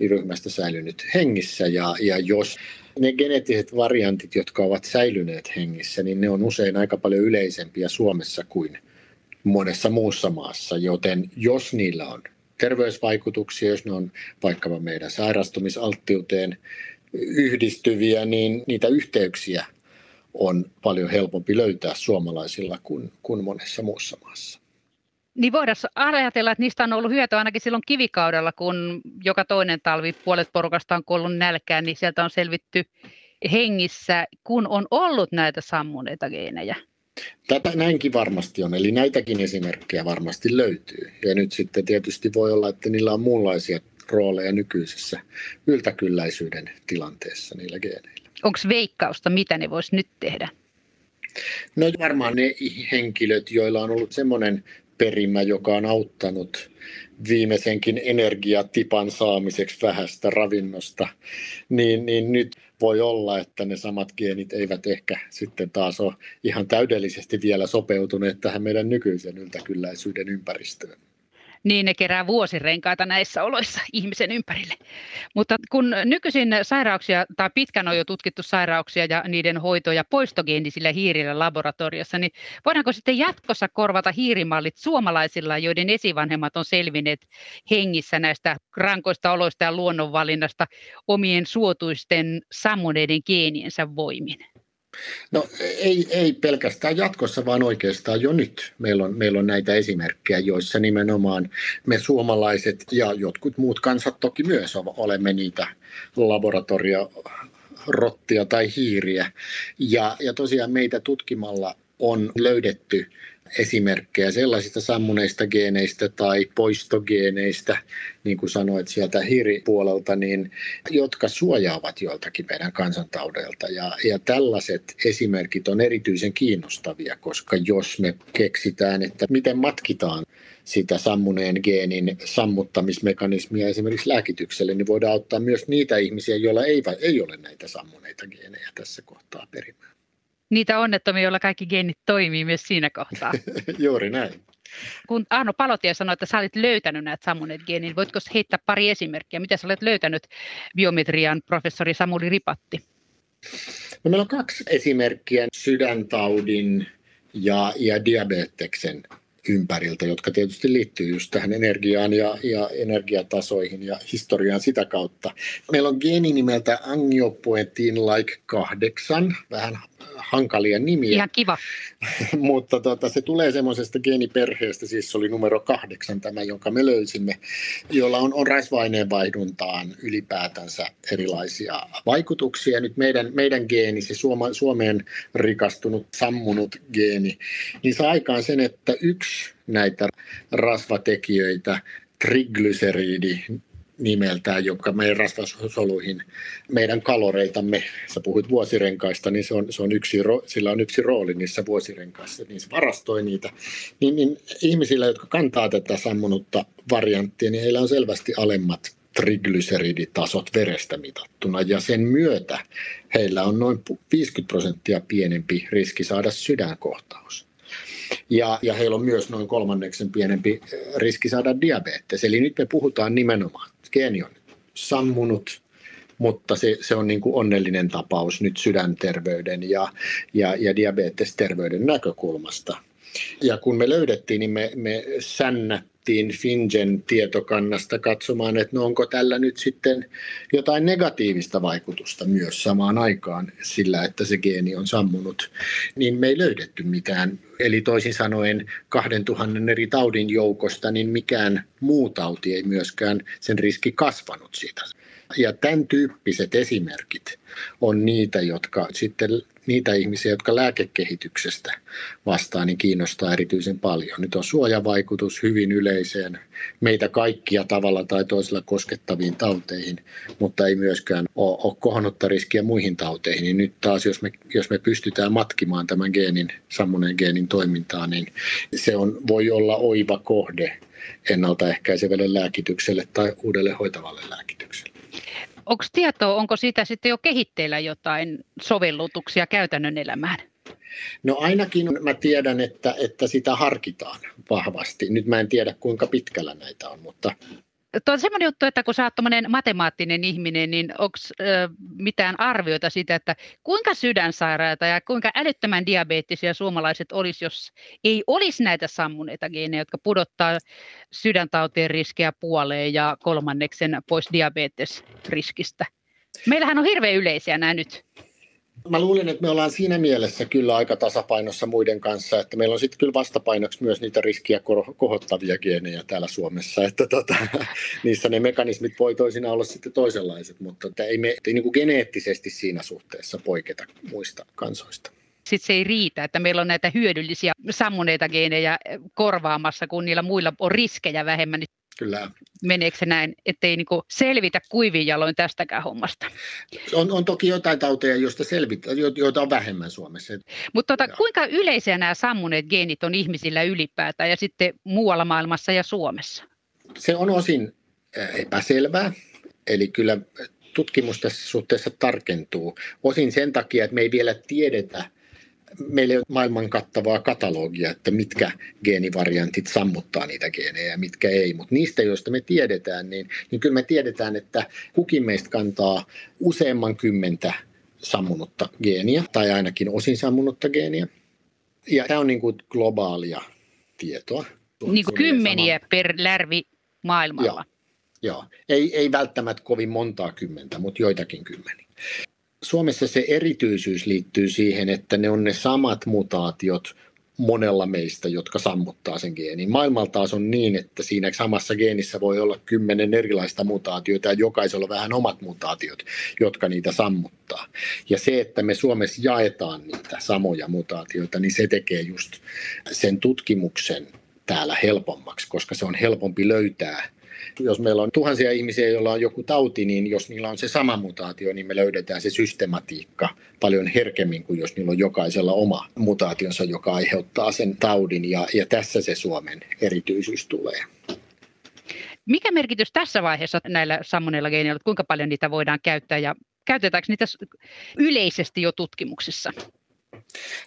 ryhmästä säilynyt hengissä. Ja, ja jos ne geneettiset variantit, jotka ovat säilyneet hengissä, niin ne on usein aika paljon yleisempiä Suomessa kuin monessa muussa maassa, joten jos niillä on terveysvaikutuksia, jos ne on vaikkapa meidän sairastumisalttiuteen yhdistyviä, niin niitä yhteyksiä on paljon helpompi löytää suomalaisilla kuin, kuin monessa muussa maassa. Niin voidaan ajatella, että niistä on ollut hyötyä ainakin silloin kivikaudella, kun joka toinen talvi puolet porukasta on kuollut nälkään, niin sieltä on selvitty hengissä, kun on ollut näitä sammuneita geenejä. Tätä näinkin varmasti on, eli näitäkin esimerkkejä varmasti löytyy. Ja nyt sitten tietysti voi olla, että niillä on muunlaisia rooleja nykyisessä yltäkylläisyyden tilanteessa niillä geeneillä. Onko veikkausta, mitä ne voisi nyt tehdä? No varmaan ne henkilöt, joilla on ollut semmoinen perimä, joka on auttanut viimeisenkin energiatipan saamiseksi vähästä ravinnosta, niin, niin nyt voi olla, että ne samat geenit eivät ehkä sitten taas ole ihan täydellisesti vielä sopeutuneet tähän meidän nykyisen yltäkylläisyyden ympäristöön niin ne kerää vuosirenkaita näissä oloissa ihmisen ympärille. Mutta kun nykyisin sairauksia tai pitkän on jo tutkittu sairauksia ja niiden hoitoja poistogeenisillä hiirillä laboratoriossa, niin voidaanko sitten jatkossa korvata hiirimallit suomalaisilla, joiden esivanhemmat on selvinneet hengissä näistä rankoista oloista ja luonnonvalinnasta omien suotuisten sammuneiden geeniensä voimin? No ei, ei pelkästään jatkossa, vaan oikeastaan jo nyt. Meillä on, meillä on näitä esimerkkejä, joissa nimenomaan me suomalaiset ja jotkut muut kansat toki myös olemme niitä laboratoriorottia tai hiiriä. Ja, ja tosiaan meitä tutkimalla on löydetty esimerkkejä sellaisista sammuneista geeneistä tai poistogeeneistä, niin kuin sanoit sieltä hiiripuolelta, niin, jotka suojaavat joiltakin meidän kansantaudelta. Ja, ja tällaiset esimerkit on erityisen kiinnostavia, koska jos me keksitään, että miten matkitaan sitä sammuneen geenin sammuttamismekanismia esimerkiksi lääkitykselle, niin voidaan auttaa myös niitä ihmisiä, joilla ei, ei ole näitä sammuneita geenejä tässä kohtaa perimään niitä onnettomia, joilla kaikki geenit toimii myös siinä kohtaa. Juuri näin. Kun Arno Palotie sanoi, että sä olet löytänyt näitä sammuneet geenit, voitko heittää pari esimerkkiä? Mitä sä olet löytänyt biometrian professori Samuli Ripatti? No, meillä on kaksi esimerkkiä sydäntaudin ja, ja diabeteksen ympäriltä, jotka tietysti liittyy just tähän energiaan ja, ja energiatasoihin ja historiaan sitä kautta. Meillä on geeni nimeltä angiopoetin like 8, vähän hankalia nimiä. Ihan kiva. Mutta tota, se tulee semmoisesta geeniperheestä, siis se oli numero kahdeksan tämä, jonka me löysimme, jolla on, on rasva-aineenvaihduntaan ylipäätänsä erilaisia vaikutuksia. Nyt meidän, meidän geeni, se Suoma, Suomeen rikastunut, sammunut geeni, niin saa aikaan sen, että yksi näitä rasvatekijöitä, triglyceriidi, nimeltään, joka meidän rasvasoluihin, meidän kaloreitamme, sä puhuit vuosirenkaista, niin se on, se on yksi, sillä on yksi rooli niissä vuosirenkaissa, niin se varastoi niitä. Niin, niin ihmisillä, jotka kantaa tätä sammunutta varianttia, niin heillä on selvästi alemmat triglyceriditasot verestä mitattuna ja sen myötä heillä on noin 50 prosenttia pienempi riski saada sydänkohtaus. Ja, ja heillä on myös noin kolmanneksen pienempi riski saada diabetes. Eli nyt me puhutaan nimenomaan geeni on sammunut, mutta se, se on niin kuin onnellinen tapaus nyt sydänterveyden ja, ja, ja diabetesterveyden näkökulmasta. Ja kun me löydettiin, niin me, me sännättiin lähdettiin Fingen tietokannasta katsomaan, että no onko tällä nyt sitten jotain negatiivista vaikutusta myös samaan aikaan sillä, että se geeni on sammunut, niin me ei löydetty mitään. Eli toisin sanoen 2000 eri taudin joukosta, niin mikään muu tauti ei myöskään sen riski kasvanut siitä. Ja tämän tyyppiset esimerkit on niitä, jotka sitten niitä ihmisiä, jotka lääkekehityksestä vastaan, niin kiinnostaa erityisen paljon. Nyt on suojavaikutus hyvin yleiseen meitä kaikkia tavalla tai toisella koskettaviin tauteihin, mutta ei myöskään ole, kohonnutta riskiä muihin tauteihin. Niin nyt taas, jos me, jos me pystytään matkimaan tämän geenin, sammuneen geenin toimintaa, niin se on, voi olla oiva kohde ennaltaehkäisevälle lääkitykselle tai uudelle hoitavalle lääkitykselle. Onko tietoa, onko siitä sitten jo kehitteillä jotain sovellutuksia käytännön elämään? No ainakin mä tiedän, että, että sitä harkitaan vahvasti. Nyt mä en tiedä, kuinka pitkällä näitä on, mutta Tuo on semmoinen juttu, että kun sä oot matemaattinen ihminen, niin onko mitään arvioita siitä, että kuinka sydänsairaita ja kuinka älyttömän diabeettisia suomalaiset olisi, jos ei olisi näitä sammuneita geenejä, jotka pudottaa sydäntautien riskejä puoleen ja kolmanneksen pois diabetesriskistä. Meillähän on hirveän yleisiä nämä nyt. Mä luulen, että me ollaan siinä mielessä kyllä aika tasapainossa muiden kanssa, että meillä on sitten kyllä vastapainoksi myös niitä riskiä kohottavia geenejä täällä Suomessa, että tota, niissä ne mekanismit voi toisinaan olla sitten toisenlaiset, mutta että ei me ei niin kuin geneettisesti siinä suhteessa poiketa muista kansoista sitten se ei riitä, että meillä on näitä hyödyllisiä sammuneita geenejä korvaamassa, kun niillä muilla on riskejä vähemmän. Kyllä. Meneekö se näin, ettei niinku selvitä kuivin jaloin tästäkään hommasta? On, on toki jotain tauteja, joista selvitä, joita on vähemmän Suomessa. Mutta tota, kuinka yleisiä nämä sammuneet geenit on ihmisillä ylipäätään ja sitten muualla maailmassa ja Suomessa? Se on osin epäselvää, eli kyllä tutkimus tässä suhteessa tarkentuu. Osin sen takia, että me ei vielä tiedetä, meillä ei ole maailman kattavaa katalogia, että mitkä geenivariantit sammuttaa niitä geenejä ja mitkä ei, mutta niistä, joista me tiedetään, niin, niin kyllä me tiedetään, että kukin meistä kantaa useamman kymmentä sammunutta geeniä tai ainakin osin sammunutta geeniä. Ja tämä on niin kuin globaalia tietoa. Niin kuin kymmeniä sama. per lärvi maailmalla. Joo, joo. Ei, ei välttämättä kovin montaa kymmentä, mutta joitakin kymmeniä. Suomessa se erityisyys liittyy siihen, että ne on ne samat mutaatiot monella meistä, jotka sammuttaa sen geenin. Maailmalla taas on niin, että siinä samassa geenissä voi olla kymmenen erilaista mutaatiota ja jokaisella vähän omat mutaatiot, jotka niitä sammuttaa. Ja se, että me Suomessa jaetaan niitä samoja mutaatioita, niin se tekee just sen tutkimuksen täällä helpommaksi, koska se on helpompi löytää – jos meillä on tuhansia ihmisiä, joilla on joku tauti, niin jos niillä on se sama mutaatio, niin me löydetään se systematiikka paljon herkemmin kuin jos niillä on jokaisella oma mutaationsa, joka aiheuttaa sen taudin. Ja, ja tässä se Suomen erityisyys tulee. Mikä merkitys tässä vaiheessa näillä sammoneilla geeneillä, kuinka paljon niitä voidaan käyttää ja käytetäänkö niitä yleisesti jo tutkimuksissa?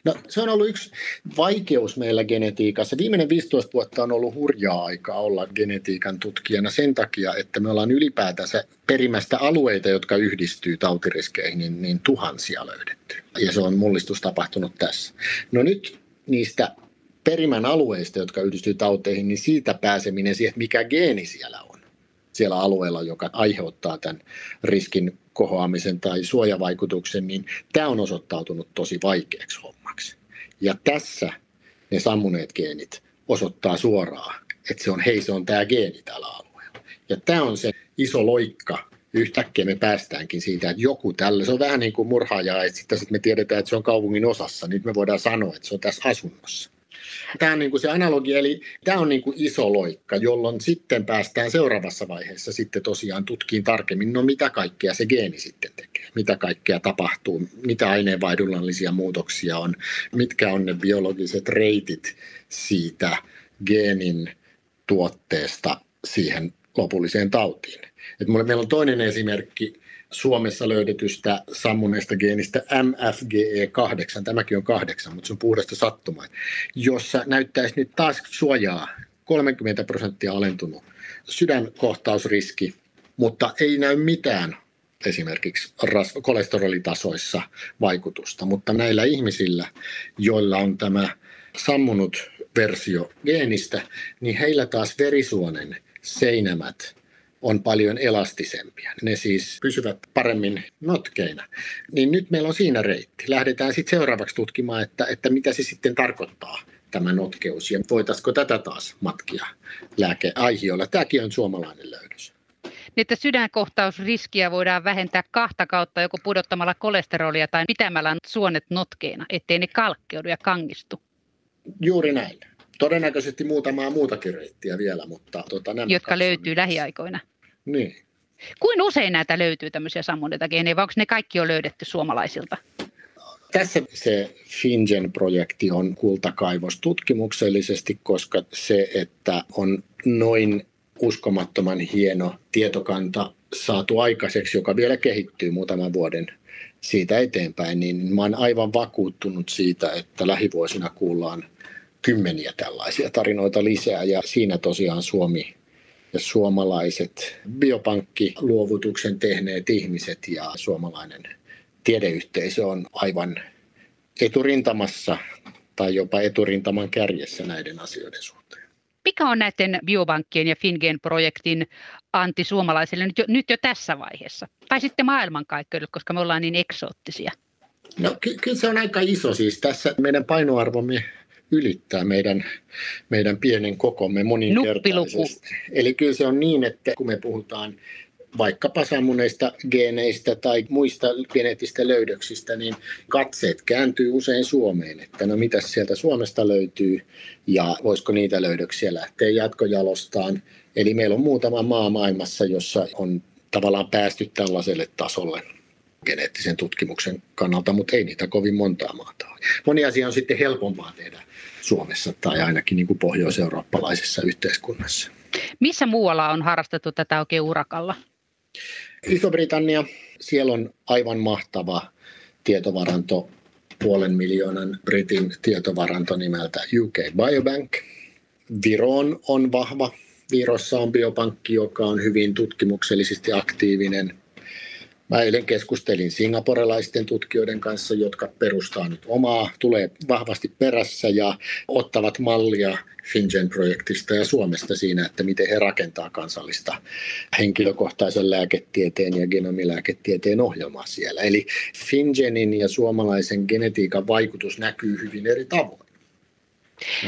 No, se on ollut yksi vaikeus meillä genetiikassa. Viimeinen 15 vuotta on ollut hurjaa aikaa olla genetiikan tutkijana sen takia, että me ollaan ylipäätänsä perimästä alueita, jotka yhdistyy tautiriskeihin, niin, niin tuhansia löydetty. Ja se on mullistus tapahtunut tässä. No nyt niistä perimän alueista, jotka yhdistyy tauteihin, niin siitä pääseminen siihen, mikä geeni siellä on siellä alueella, joka aiheuttaa tämän riskin kohoamisen tai suojavaikutuksen, niin tämä on osoittautunut tosi vaikeaksi hommaksi. Ja tässä ne sammuneet geenit osoittaa suoraan, että se on, hei se on tämä geeni tällä alueella. Ja tämä on se iso loikka, yhtäkkiä me päästäänkin siitä, että joku tällä, se on vähän niin kuin murhaaja, että sitten me tiedetään, että se on kaupungin osassa, nyt me voidaan sanoa, että se on tässä asunnossa. Tämä on niin kuin se analogia, eli tämä on niin kuin iso loikka, jolloin sitten päästään seuraavassa vaiheessa sitten tosiaan tutkiin tarkemmin, no mitä kaikkea se geeni sitten tekee, mitä kaikkea tapahtuu, mitä aineenvaihdunnallisia muutoksia on, mitkä on ne biologiset reitit siitä geenin tuotteesta siihen lopulliseen tautiin. Et meillä on toinen esimerkki, Suomessa löydetystä sammuneesta geenistä MFGE8, tämäkin on kahdeksan, mutta se on puhdasta sattumaa, jossa näyttäisi nyt taas suojaa 30 prosenttia alentunut sydänkohtausriski, mutta ei näy mitään esimerkiksi kolesterolitasoissa vaikutusta, mutta näillä ihmisillä, joilla on tämä sammunut versio geenistä, niin heillä taas verisuonen seinämät on paljon elastisempia. Ne siis pysyvät paremmin notkeina. Niin nyt meillä on siinä reitti. Lähdetään sitten seuraavaksi tutkimaan, että, että mitä se sitten tarkoittaa tämä notkeus ja voitaisiko tätä taas matkia lääkeaihiolla. Tämäkin on suomalainen löydös. Niin, että sydänkohtausriskiä voidaan vähentää kahta kautta joko pudottamalla kolesterolia tai pitämällä suonet notkeina, ettei ne kalkkeudu ja kangistu. Juuri näin. Todennäköisesti muutamaa muutakin reittiä vielä, mutta... Tuota, nämä Jotka löytyy lähiaikoina. Niin. Kuin usein näitä löytyy tämmöisiä sammuneita geenejä, vai onko ne kaikki jo löydetty suomalaisilta? Tässä se FinGen-projekti on kultakaivos tutkimuksellisesti, koska se, että on noin uskomattoman hieno tietokanta saatu aikaiseksi, joka vielä kehittyy muutaman vuoden siitä eteenpäin, niin mä olen aivan vakuuttunut siitä, että lähivuosina kuullaan kymmeniä tällaisia tarinoita lisää ja siinä tosiaan Suomi ja suomalaiset biopankkiluovutuksen tehneet ihmiset ja suomalainen tiedeyhteisö on aivan eturintamassa tai jopa eturintaman kärjessä näiden asioiden suhteen. Mikä on näiden biobankkien ja FinGen-projektin anti suomalaisille nyt jo, nyt jo tässä vaiheessa? Tai sitten maailmankaikkeudelle, koska me ollaan niin eksoottisia? No ky- kyllä se on aika iso siis. Tässä meidän painoarvomme ylittää meidän, meidän pienen kokomme moninkertaisesti. Eli kyllä se on niin, että kun me puhutaan vaikkapa sammuneista geeneistä tai muista geneettistä löydöksistä, niin katseet kääntyy usein Suomeen, että no mitä sieltä Suomesta löytyy ja voisiko niitä löydöksiä lähteä jatkojalostaan. Eli meillä on muutama maa maailmassa, jossa on tavallaan päästy tällaiselle tasolle geneettisen tutkimuksen kannalta, mutta ei niitä kovin montaa maata ole. Moni asia on sitten helpompaa tehdä Suomessa tai ainakin niin kuin pohjois-eurooppalaisessa yhteiskunnassa. Missä muualla on harrastettu tätä oikein urakalla? Iso-Britannia, siellä on aivan mahtava tietovaranto, puolen miljoonan britin tietovaranto nimeltä UK Biobank. Viroon on vahva. Virossa on biopankki, joka on hyvin tutkimuksellisesti aktiivinen. Mä eilen keskustelin singaporelaisten tutkijoiden kanssa, jotka perustaa nyt omaa, tulee vahvasti perässä ja ottavat mallia FinGen-projektista ja Suomesta siinä, että miten he rakentaa kansallista henkilökohtaisen lääketieteen ja genomilääketieteen ohjelmaa siellä. Eli FinGenin ja suomalaisen genetiikan vaikutus näkyy hyvin eri tavoin.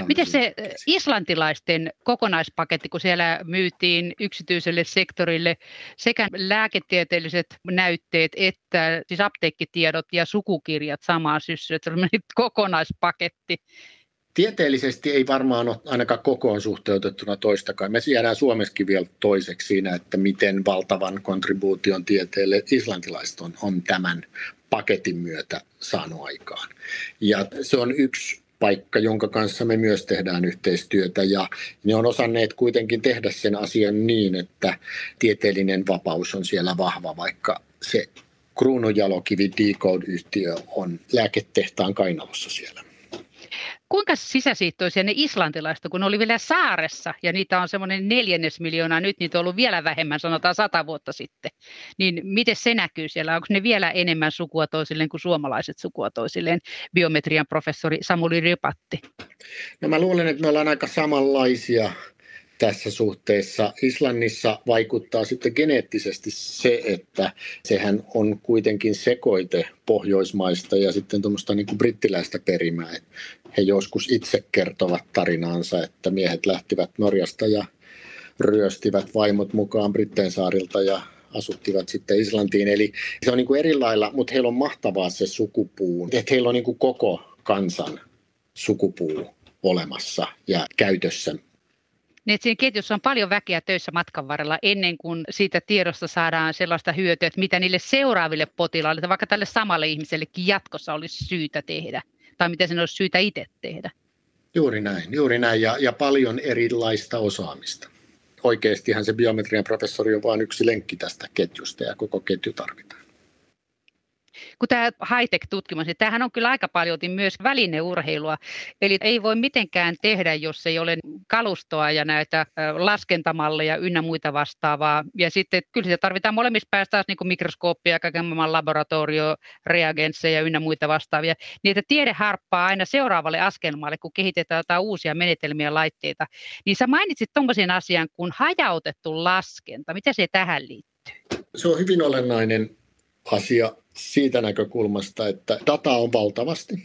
Miten se islantilaisten kokonaispaketti, kun siellä myytiin yksityiselle sektorille sekä lääketieteelliset näytteet että siis apteekkitiedot ja sukukirjat samaan syssyyn, että kokonaispaketti. Tieteellisesti ei varmaan ole ainakaan kokoon suhteutettuna toistakaan. Me jäädään Suomessakin vielä toiseksi siinä, että miten valtavan kontribuution tieteelle islantilaiset on, on tämän paketin myötä saanut aikaan. Ja se on yksi paikka, jonka kanssa me myös tehdään yhteistyötä ja ne on osanneet kuitenkin tehdä sen asian niin, että tieteellinen vapaus on siellä vahva, vaikka se kruununjalokivi Decode-yhtiö on lääketehtaan kainalossa siellä. Kuinka sisäsiittoisia ne islantilaiset, kun ne oli vielä saaressa ja niitä on semmoinen neljännes miljoonaa, nyt niitä on ollut vielä vähemmän, sanotaan sata vuotta sitten. Niin miten se näkyy siellä? Onko ne vielä enemmän sukua toisilleen kuin suomalaiset sukua toisilleen? Biometrian professori Samuli Ripatti. No mä luulen, että me ollaan aika samanlaisia tässä suhteessa. Islannissa vaikuttaa sitten geneettisesti se, että sehän on kuitenkin sekoite pohjoismaista ja sitten tuommoista niin kuin brittiläistä perimää. He joskus itse kertovat tarinaansa, että miehet lähtivät Norjasta ja ryöstivät vaimot mukaan Britteen saarilta ja asuttivat sitten Islantiin. Eli se on niin kuin eri lailla, mutta heillä on mahtavaa se sukupuu, että heillä on niin kuin koko kansan sukupuu olemassa ja käytössä niin siinä ketjussa on paljon väkeä töissä matkan varrella ennen kuin siitä tiedosta saadaan sellaista hyötyä, että mitä niille seuraaville potilaille, vaikka tälle samalle ihmisellekin jatkossa olisi syytä tehdä, tai mitä sen olisi syytä itse tehdä. Juuri näin, juuri näin, ja, ja paljon erilaista osaamista. Oikeastihan se biometrian professori on vain yksi lenkki tästä ketjusta, ja koko ketju tarvitaan. Kun tämä high-tech-tutkimus, niin tämähän on kyllä aika paljon myös välineurheilua. Eli ei voi mitenkään tehdä, jos ei ole kalustoa ja näitä laskentamalleja ynnä muita vastaavaa. Ja sitten kyllä sitä tarvitaan molemmissa päästä taas niin mikroskooppia, kaiken maailman laboratorio, reagensseja ynnä muita vastaavia. Niin että tiede harppaa aina seuraavalle askelmalle, kun kehitetään jotain uusia menetelmiä ja laitteita. Niin sä mainitsit tuommoisen asian kuin hajautettu laskenta. Miten se tähän liittyy? Se on hyvin olennainen asia siitä näkökulmasta, että data on valtavasti.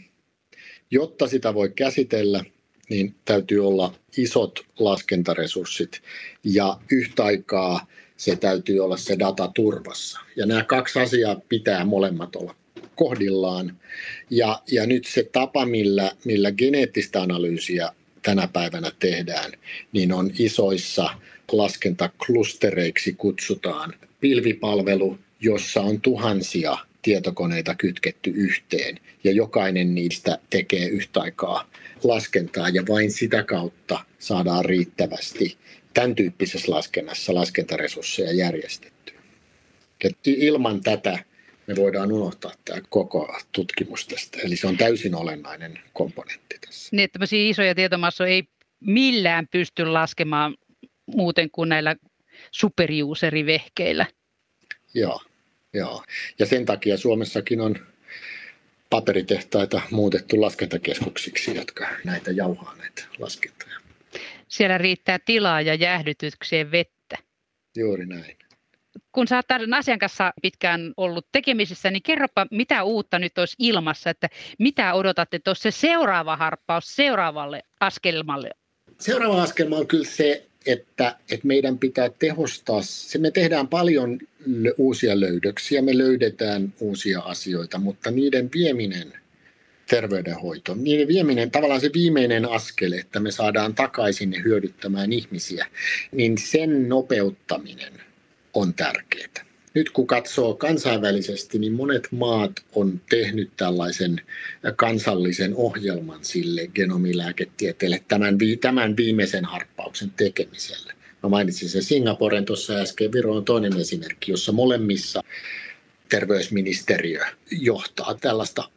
Jotta sitä voi käsitellä, niin täytyy olla isot laskentaresurssit ja yhtä aikaa se täytyy olla se data turvassa. Ja nämä kaksi asiaa pitää molemmat olla kohdillaan. Ja, ja nyt se tapa, millä, millä geneettistä analyysiä tänä päivänä tehdään, niin on isoissa laskentaklustereiksi kutsutaan pilvipalvelu, jossa on tuhansia tietokoneita kytketty yhteen ja jokainen niistä tekee yhtä aikaa laskentaa ja vain sitä kautta saadaan riittävästi tämän tyyppisessä laskennassa laskentaresursseja järjestettyä. Et ilman tätä me voidaan unohtaa tämä koko tutkimus tästä. Eli se on täysin olennainen komponentti tässä. Niin, että isoja tietomassoja ei millään pysty laskemaan muuten kuin näillä superuserivehkeillä. Joo, joo. Ja sen takia Suomessakin on paperitehtaita muutettu laskentakeskuksiksi, jotka näitä jauhaa näitä laskentoja. Siellä riittää tilaa ja jäähdytykseen vettä. Juuri näin. Kun sä oot tämän asian kanssa pitkään ollut tekemisissä, niin kerropa, mitä uutta nyt olisi ilmassa, että mitä odotatte tuossa seuraava harppaus seuraavalle askelmalle? Seuraava askelma on kyllä se, että, että meidän pitää tehostaa, se me tehdään paljon uusia löydöksiä, me löydetään uusia asioita, mutta niiden vieminen terveydenhoito, niiden vieminen, tavallaan se viimeinen askel, että me saadaan takaisin ja hyödyttämään ihmisiä, niin sen nopeuttaminen on tärkeää nyt kun katsoo kansainvälisesti, niin monet maat on tehnyt tällaisen kansallisen ohjelman sille genomilääketieteelle tämän, tämän viimeisen harppauksen tekemiselle. Mä mainitsin sen Singaporen tuossa äsken, Viro on toinen esimerkki, jossa molemmissa terveysministeriö johtaa tällaista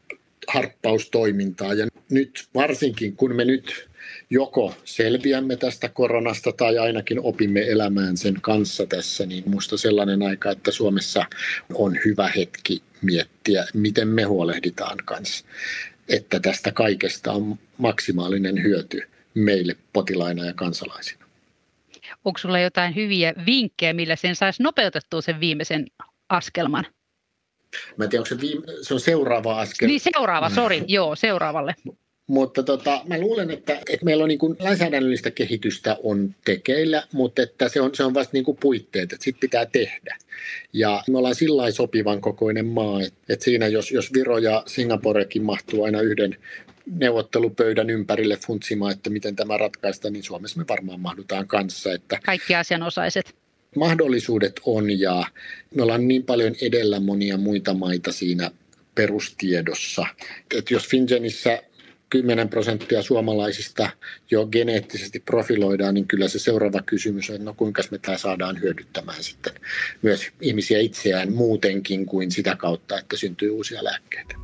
harppaustoimintaa. Ja nyt varsinkin, kun me nyt joko selviämme tästä koronasta tai ainakin opimme elämään sen kanssa tässä, niin minusta sellainen aika, että Suomessa on hyvä hetki miettiä, miten me huolehditaan kanssa, että tästä kaikesta on maksimaalinen hyöty meille potilaina ja kansalaisina. Onko sinulla jotain hyviä vinkkejä, millä sen saisi nopeutettua sen viimeisen askelman? Mä en tiedä, onko se, viime, se on seuraava askel. Niin seuraava, sori, joo, seuraavalle. Mutta tota, mä luulen, että, että meillä on niin kuin lainsäädännöllistä kehitystä on tekeillä, mutta että se on, se on vasta niin kuin puitteet, että sitten pitää tehdä. Ja me ollaan sillä sopivan kokoinen maa, että, että siinä jos, jos Viro ja Singaporekin mahtuu aina yhden neuvottelupöydän ympärille funtsimaan, että miten tämä ratkaista, niin Suomessa me varmaan mahdutaan kanssa. Että Kaikki asianosaiset. Mahdollisuudet on ja me ollaan niin paljon edellä monia muita maita siinä perustiedossa. Että jos Fingenissä 10 prosenttia suomalaisista jo geneettisesti profiloidaan, niin kyllä se seuraava kysymys on, no kuinka me tämä saadaan hyödyttämään sitten myös ihmisiä itseään muutenkin kuin sitä kautta, että syntyy uusia lääkkeitä.